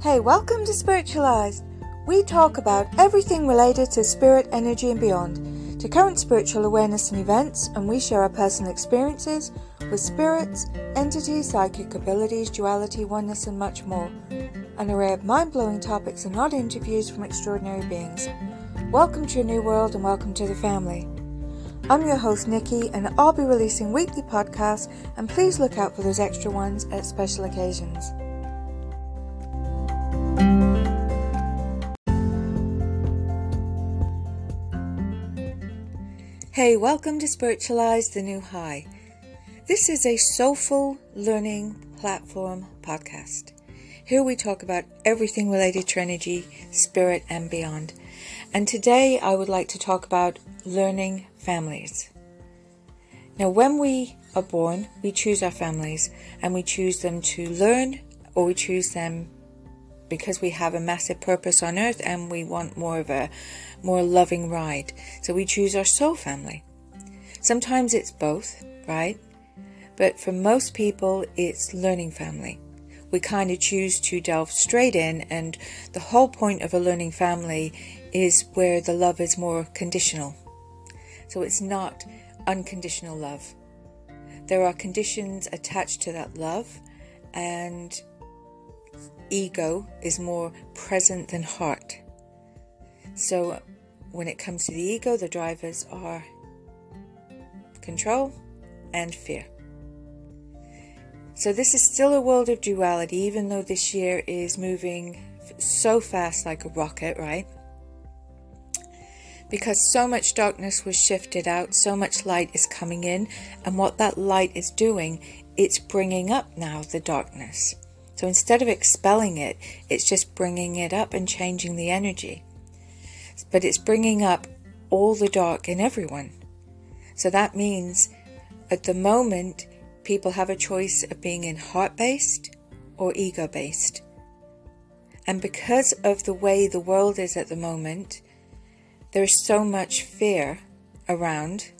Hey, welcome to Spiritualized. We talk about everything related to spirit, energy, and beyond, to current spiritual awareness and events, and we share our personal experiences with spirits, entities, psychic abilities, duality, oneness, and much more. An array of mind blowing topics and odd interviews from extraordinary beings. Welcome to a new world and welcome to the family. I'm your host, Nikki, and I'll be releasing weekly podcasts, and please look out for those extra ones at special occasions. Hey, welcome to Spiritualize the New High. This is a soulful learning platform podcast. Here we talk about everything related to energy, spirit, and beyond. And today I would like to talk about learning families. Now, when we are born, we choose our families and we choose them to learn or we choose them because we have a massive purpose on earth and we want more of a more loving ride. So we choose our soul family. Sometimes it's both, right? But for most people, it's learning family. We kind of choose to delve straight in, and the whole point of a learning family is where the love is more conditional. So it's not unconditional love. There are conditions attached to that love, and ego is more present than heart. So, when it comes to the ego, the drivers are control and fear. So, this is still a world of duality, even though this year is moving so fast like a rocket, right? Because so much darkness was shifted out, so much light is coming in, and what that light is doing, it's bringing up now the darkness. So instead of expelling it, it's just bringing it up and changing the energy. But it's bringing up all the dark in everyone. So that means at the moment, people have a choice of being in heart based or ego based. And because of the way the world is at the moment, there's so much fear around,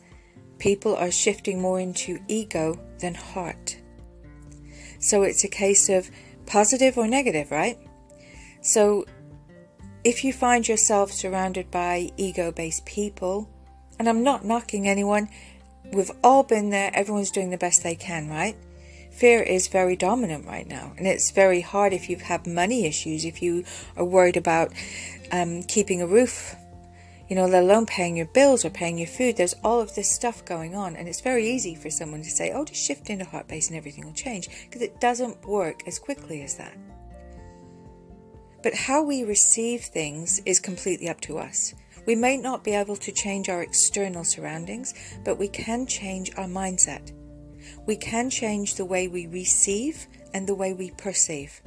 people are shifting more into ego than heart. So it's a case of positive or negative, right? So if you find yourself surrounded by ego based people, and I'm not knocking anyone, we've all been there, everyone's doing the best they can, right? Fear is very dominant right now, and it's very hard if you have had money issues, if you are worried about um, keeping a roof you know, let alone paying your bills or paying your food. There's all of this stuff going on, and it's very easy for someone to say, oh, just shift into heart base and everything will change, because it doesn't work as quickly as that. But how we receive things is completely up to us. We may not be able to change our external surroundings, but we can change our mindset. We can change the way we receive and the way we perceive.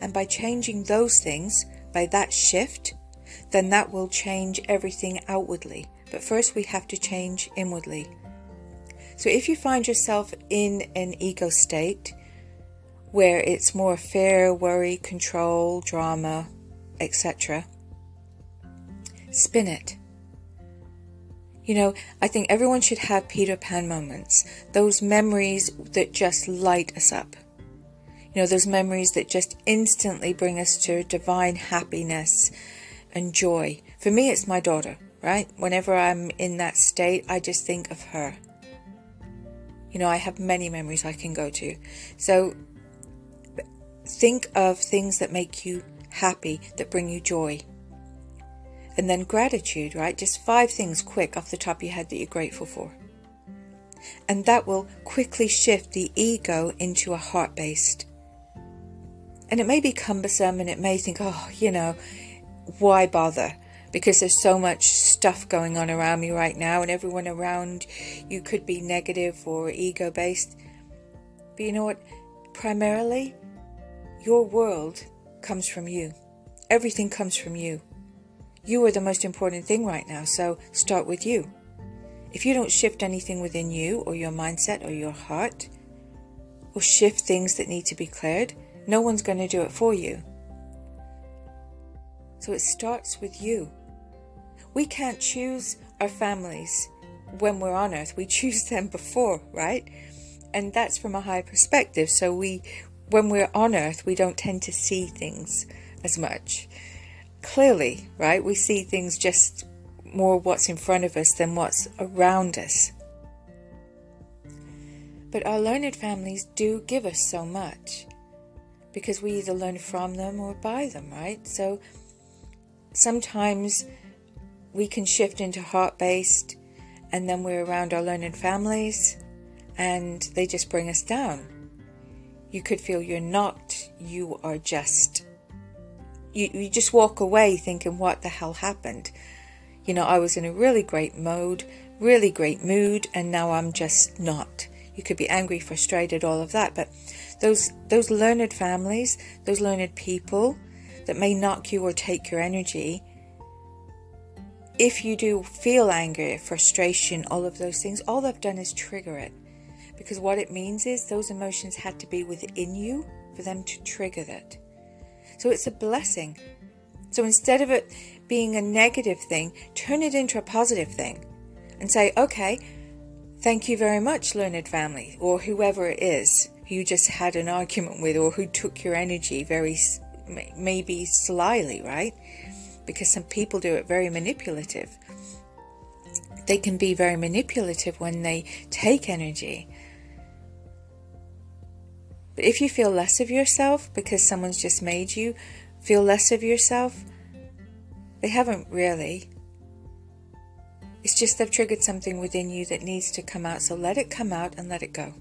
And by changing those things, by that shift, then that will change everything outwardly. But first, we have to change inwardly. So, if you find yourself in an ego state where it's more fear, worry, control, drama, etc., spin it. You know, I think everyone should have Peter Pan moments, those memories that just light us up. You know, those memories that just instantly bring us to divine happiness, and joy. For me, it's my daughter, right? Whenever I'm in that state, I just think of her. You know, I have many memories I can go to. So think of things that make you happy, that bring you joy. And then gratitude, right? Just five things quick off the top of your head that you're grateful for. And that will quickly shift the ego into a heart based. And it may be cumbersome and it may think, oh, you know, why bother? Because there's so much stuff going on around me right now, and everyone around you could be negative or ego based. But you know what? Primarily, your world comes from you. Everything comes from you. You are the most important thing right now, so start with you. If you don't shift anything within you or your mindset or your heart, or shift things that need to be cleared, no one's going to do it for you. So it starts with you. We can't choose our families when we're on earth, we choose them before, right? And that's from a high perspective. So we when we're on earth, we don't tend to see things as much. Clearly, right? We see things just more what's in front of us than what's around us. But our learned families do give us so much because we either learn from them or by them, right? So sometimes we can shift into heart based and then we're around our learned families and they just bring us down. You could feel you're not, you are just, you, you just walk away thinking, what the hell happened? You know, I was in a really great mode, really great mood, and now I'm just not. You could be angry, frustrated, all of that, but those those learned families, those learned people that may knock you or take your energy, if you do feel anger, frustration, all of those things, all they've done is trigger it. Because what it means is those emotions had to be within you for them to trigger that. So it's a blessing. So instead of it being a negative thing, turn it into a positive thing and say, okay, thank you very much, learned family, or whoever it is who you just had an argument with or who took your energy very, maybe slyly, right? Because some people do it very manipulative. They can be very manipulative when they take energy. But if you feel less of yourself because someone's just made you feel less of yourself, they haven't really. It's just they've triggered something within you that needs to come out. So let it come out and let it go.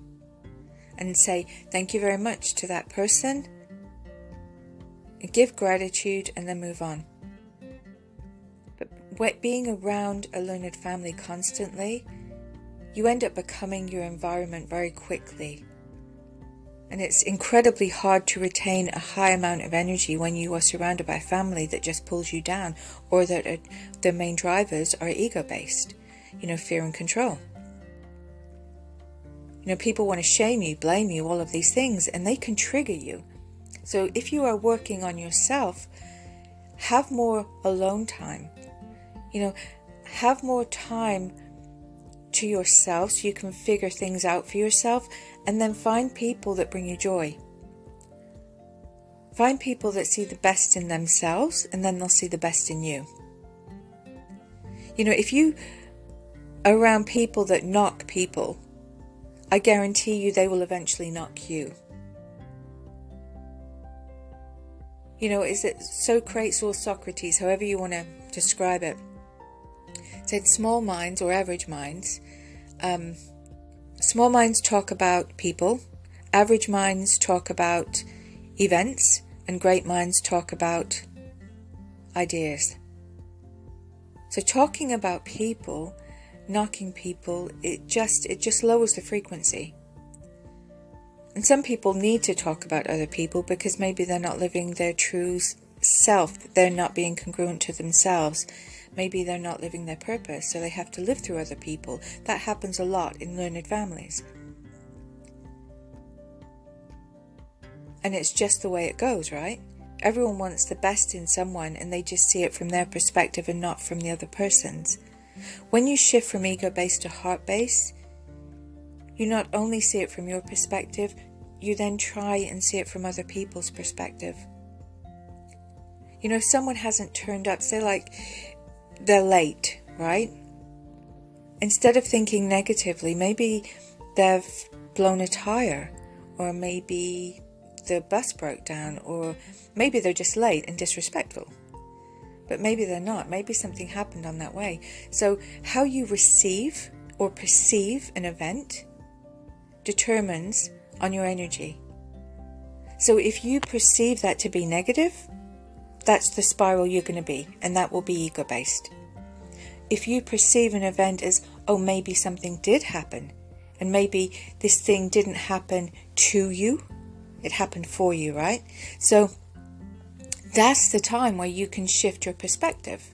And say thank you very much to that person. Give gratitude and then move on. But being around a learned family constantly, you end up becoming your environment very quickly. And it's incredibly hard to retain a high amount of energy when you are surrounded by family that just pulls you down or that are, the main drivers are ego based, you know, fear and control. You know, people want to shame you, blame you, all of these things, and they can trigger you. So if you are working on yourself, have more alone time. You know, have more time to yourself so you can figure things out for yourself and then find people that bring you joy. Find people that see the best in themselves and then they'll see the best in you. You know, if you are around people that knock people, I guarantee you they will eventually knock you. You know, is it Socrates or Socrates, however you want to describe it, said small minds or average minds um, Small minds talk about people, average minds talk about events, and great minds talk about ideas. So talking about people, knocking people, it just it just lowers the frequency. And some people need to talk about other people because maybe they're not living their true self, they're not being congruent to themselves. Maybe they're not living their purpose, so they have to live through other people. That happens a lot in learned families. And it's just the way it goes, right? Everyone wants the best in someone and they just see it from their perspective and not from the other person's. When you shift from ego based to heart based, you not only see it from your perspective, you then try and see it from other people's perspective. You know, if someone hasn't turned up, say, like, they're late, right? Instead of thinking negatively, maybe they've blown a tire, or maybe the bus broke down, or maybe they're just late and disrespectful. But maybe they're not. Maybe something happened on that way. So, how you receive or perceive an event determines on your energy. So, if you perceive that to be negative, that's the spiral you're going to be, and that will be ego based. If you perceive an event as, oh, maybe something did happen, and maybe this thing didn't happen to you, it happened for you, right? So that's the time where you can shift your perspective.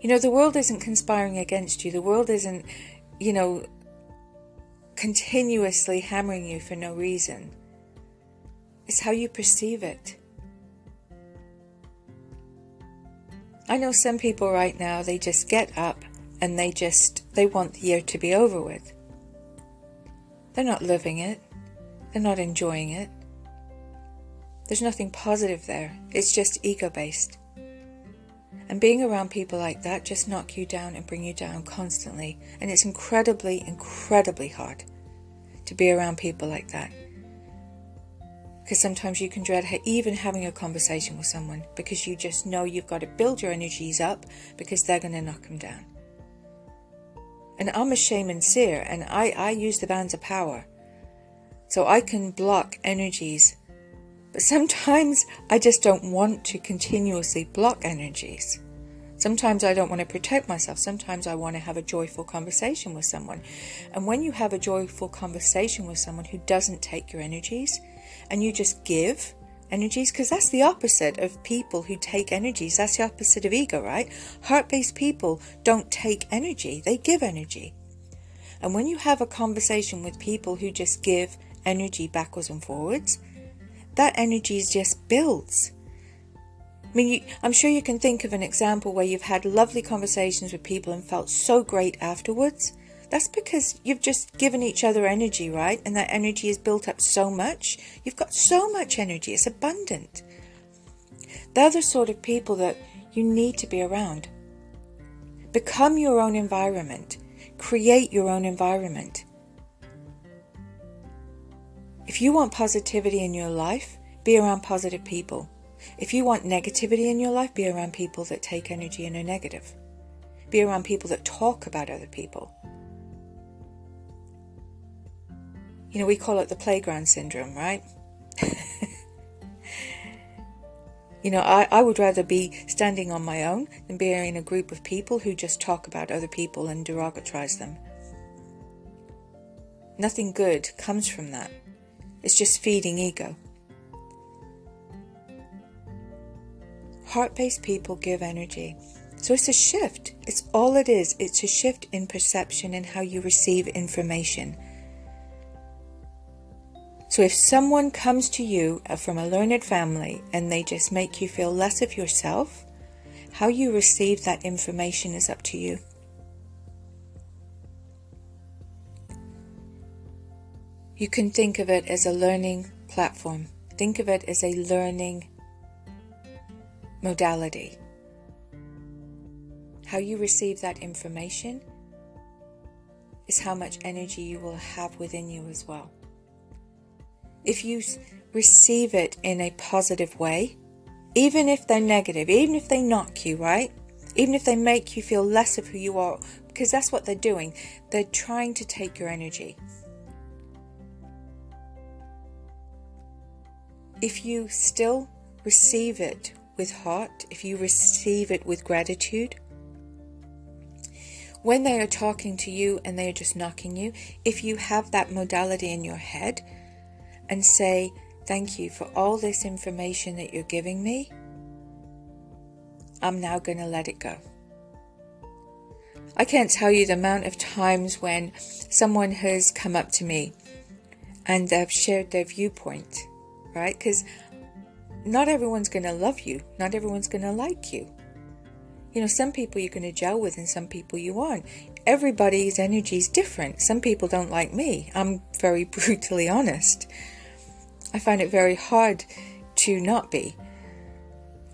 You know, the world isn't conspiring against you, the world isn't, you know, continuously hammering you for no reason. It's how you perceive it. I know some people right now, they just get up and they just, they want the year to be over with. They're not living it. They're not enjoying it. There's nothing positive there. It's just ego based. And being around people like that just knock you down and bring you down constantly. And it's incredibly, incredibly hard to be around people like that. Because sometimes you can dread even having a conversation with someone because you just know you've got to build your energies up because they're going to knock them down. And I'm a shaman seer and I, I use the bands of power. So I can block energies but sometimes I just don't want to continuously block energies. Sometimes I don't want to protect myself. Sometimes I want to have a joyful conversation with someone. And when you have a joyful conversation with someone who doesn't take your energies and you just give energies, because that's the opposite of people who take energies. That's the opposite of ego, right? Heart based people don't take energy, they give energy. And when you have a conversation with people who just give energy backwards and forwards, that energy just builds. I mean, you, I'm sure you can think of an example where you've had lovely conversations with people and felt so great afterwards. That's because you've just given each other energy, right? And that energy is built up so much. You've got so much energy, it's abundant. They're the sort of people that you need to be around. Become your own environment, create your own environment. If you want positivity in your life, be around positive people. If you want negativity in your life, be around people that take energy and are negative. Be around people that talk about other people. You know, we call it the playground syndrome, right? you know, I, I would rather be standing on my own than be in a group of people who just talk about other people and derogatize them. Nothing good comes from that. It's just feeding ego. Heart based people give energy. So it's a shift. It's all it is. It's a shift in perception and how you receive information. So if someone comes to you uh, from a learned family and they just make you feel less of yourself, how you receive that information is up to you. You can think of it as a learning platform. Think of it as a learning modality. How you receive that information is how much energy you will have within you as well. If you receive it in a positive way, even if they're negative, even if they knock you, right? Even if they make you feel less of who you are, because that's what they're doing. They're trying to take your energy. If you still receive it with heart, if you receive it with gratitude, when they are talking to you and they are just knocking you, if you have that modality in your head and say, Thank you for all this information that you're giving me, I'm now going to let it go. I can't tell you the amount of times when someone has come up to me and they've shared their viewpoint right? Because not everyone's going to love you, not everyone's going to like you. You know, some people you're going to gel with and some people you aren't. Everybody's energy is different. Some people don't like me. I'm very brutally honest. I find it very hard to not be.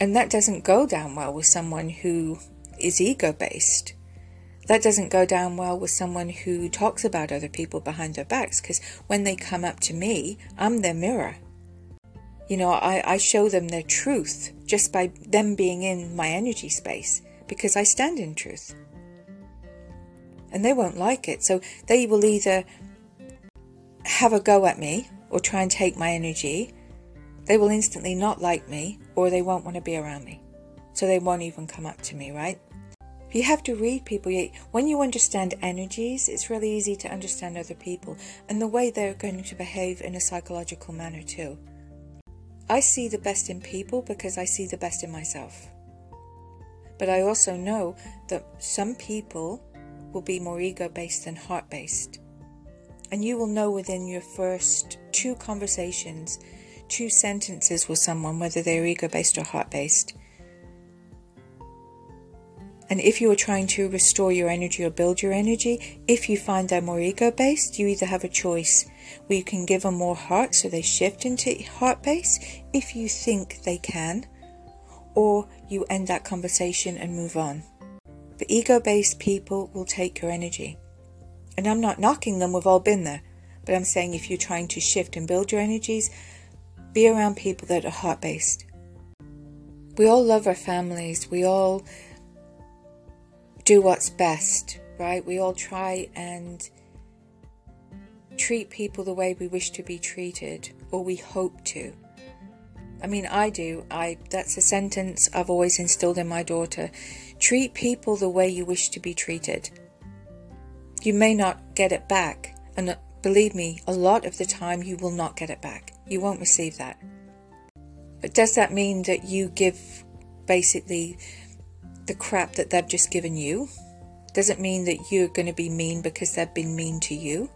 And that doesn't go down well with someone who is ego based. That doesn't go down well with someone who talks about other people behind their backs because when they come up to me, I'm their mirror. You know, I, I show them their truth just by them being in my energy space because I stand in truth. And they won't like it. So they will either have a go at me or try and take my energy. They will instantly not like me or they won't want to be around me. So they won't even come up to me, right? You have to read people. When you understand energies, it's really easy to understand other people and the way they're going to behave in a psychological manner too. I see the best in people because I see the best in myself. But I also know that some people will be more ego based than heart based. And you will know within your first two conversations, two sentences with someone, whether they're ego based or heart based. And if you are trying to restore your energy or build your energy, if you find they're more ego based, you either have a choice where you can give them more heart so they shift into heart base if you think they can, or you end that conversation and move on. The ego based people will take your energy. And I'm not knocking them, we've all been there. But I'm saying if you're trying to shift and build your energies, be around people that are heart based. We all love our families. We all do what's best, right? We all try and treat people the way we wish to be treated or we hope to. I mean, I do. I that's a sentence I've always instilled in my daughter. Treat people the way you wish to be treated. You may not get it back, and uh, believe me, a lot of the time you will not get it back. You won't receive that. But does that mean that you give basically the crap that they've just given you doesn't mean that you're going to be mean because they've been mean to you.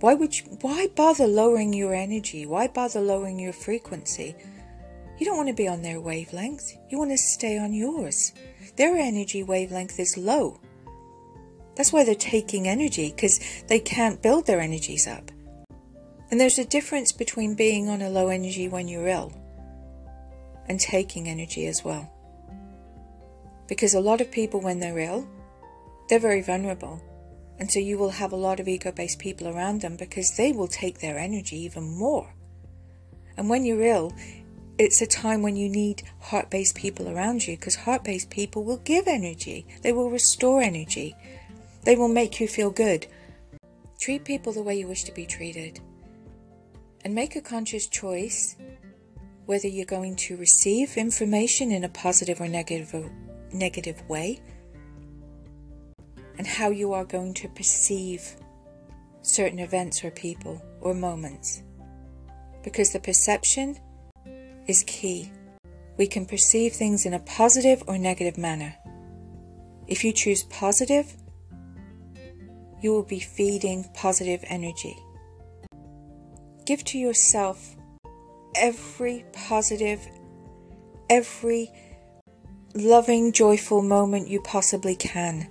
Why would you, why bother lowering your energy? Why bother lowering your frequency? You don't want to be on their wavelength. You want to stay on yours. Their energy wavelength is low. That's why they're taking energy because they can't build their energies up. And there's a difference between being on a low energy when you're ill and taking energy as well. Because a lot of people, when they're ill, they're very vulnerable. And so you will have a lot of ego based people around them because they will take their energy even more. And when you're ill, it's a time when you need heart based people around you because heart based people will give energy, they will restore energy, they will make you feel good. Treat people the way you wish to be treated. And make a conscious choice whether you're going to receive information in a positive or negative negative way, and how you are going to perceive certain events or people or moments. Because the perception is key. We can perceive things in a positive or negative manner. If you choose positive, you will be feeding positive energy. Give to yourself every positive, every loving, joyful moment you possibly can.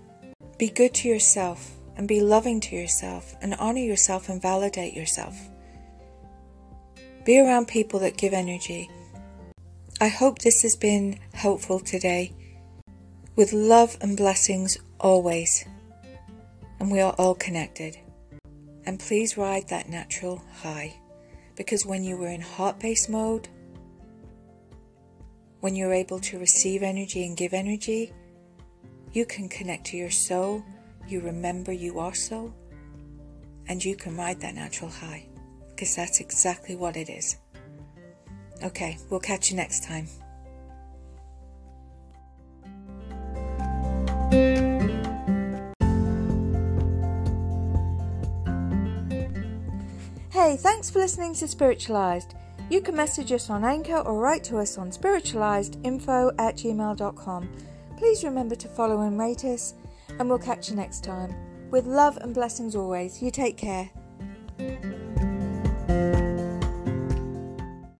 Be good to yourself and be loving to yourself and honor yourself and validate yourself. Be around people that give energy. I hope this has been helpful today. With love and blessings always. And we are all connected. And please ride that natural high. Because when you were in heart based mode, when you're able to receive energy and give energy, you can connect to your soul, you remember you are soul, and you can ride that natural high because that's exactly what it is. Okay, we'll catch you next time. Hey, thanks for listening to Spiritualized. You can message us on Anchor or write to us on spiritualizedinfo at gmail.com. Please remember to follow and rate us, and we'll catch you next time. With love and blessings always, you take care.